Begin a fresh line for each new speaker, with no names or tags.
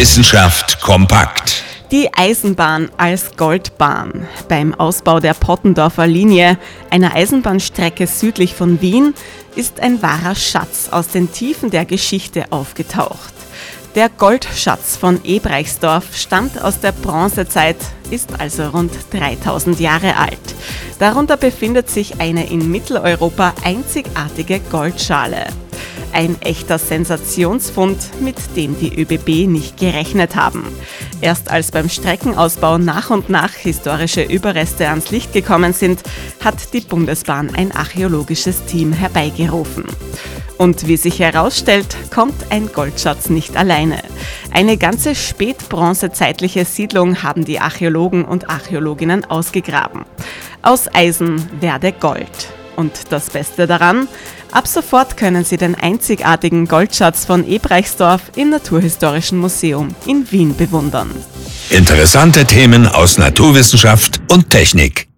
Wissenschaft kompakt.
Die Eisenbahn als Goldbahn. Beim Ausbau der Pottendorfer Linie, einer Eisenbahnstrecke südlich von Wien, ist ein wahrer Schatz aus den Tiefen der Geschichte aufgetaucht. Der Goldschatz von Ebreichsdorf stammt aus der Bronzezeit, ist also rund 3000 Jahre alt. Darunter befindet sich eine in Mitteleuropa einzigartige Goldschale. Ein echter Sensationsfund, mit dem die ÖBB nicht gerechnet haben. Erst als beim Streckenausbau nach und nach historische Überreste ans Licht gekommen sind, hat die Bundesbahn ein archäologisches Team herbeigerufen. Und wie sich herausstellt, kommt ein Goldschatz nicht alleine. Eine ganze spätbronzezeitliche Siedlung haben die Archäologen und Archäologinnen ausgegraben. Aus Eisen werde Gold. Und das Beste daran, ab sofort können Sie den einzigartigen Goldschatz von Ebreichsdorf im Naturhistorischen Museum in Wien bewundern.
Interessante Themen aus Naturwissenschaft und Technik.